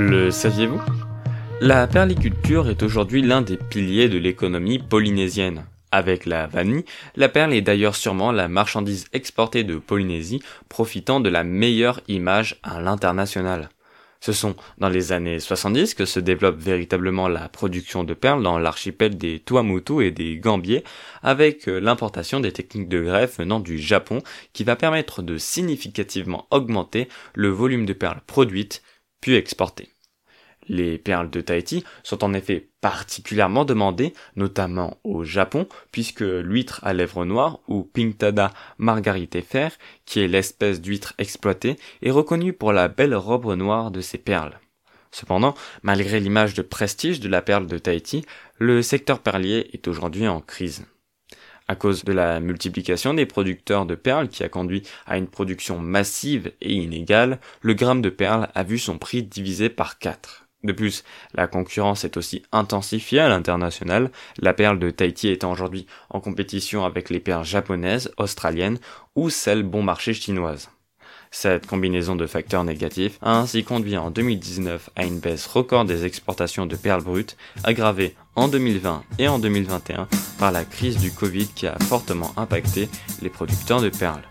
Le saviez-vous? La perliculture est aujourd'hui l'un des piliers de l'économie polynésienne. Avec la vanille, la perle est d'ailleurs sûrement la marchandise exportée de Polynésie, profitant de la meilleure image à l'international. Ce sont dans les années 70 que se développe véritablement la production de perles dans l'archipel des Tuamotu et des Gambiers, avec l'importation des techniques de greffe venant du Japon qui va permettre de significativement augmenter le volume de perles produites puis exportées. Les perles de Tahiti sont en effet particulièrement demandées, notamment au Japon, puisque l'huître à lèvres noires, ou Pinctada margaritifer, qui est l'espèce d'huître exploitée, est reconnue pour la belle robe noire de ses perles. Cependant, malgré l'image de prestige de la perle de Tahiti, le secteur perlier est aujourd'hui en crise. À cause de la multiplication des producteurs de perles qui a conduit à une production massive et inégale, le gramme de perles a vu son prix divisé par 4. De plus, la concurrence est aussi intensifiée à l'international, la perle de Tahiti étant aujourd'hui en compétition avec les perles japonaises, australiennes ou celles bon marché chinoises. Cette combinaison de facteurs négatifs a ainsi conduit en 2019 à une baisse record des exportations de perles brutes, aggravée en 2020 et en 2021 par la crise du Covid qui a fortement impacté les producteurs de perles.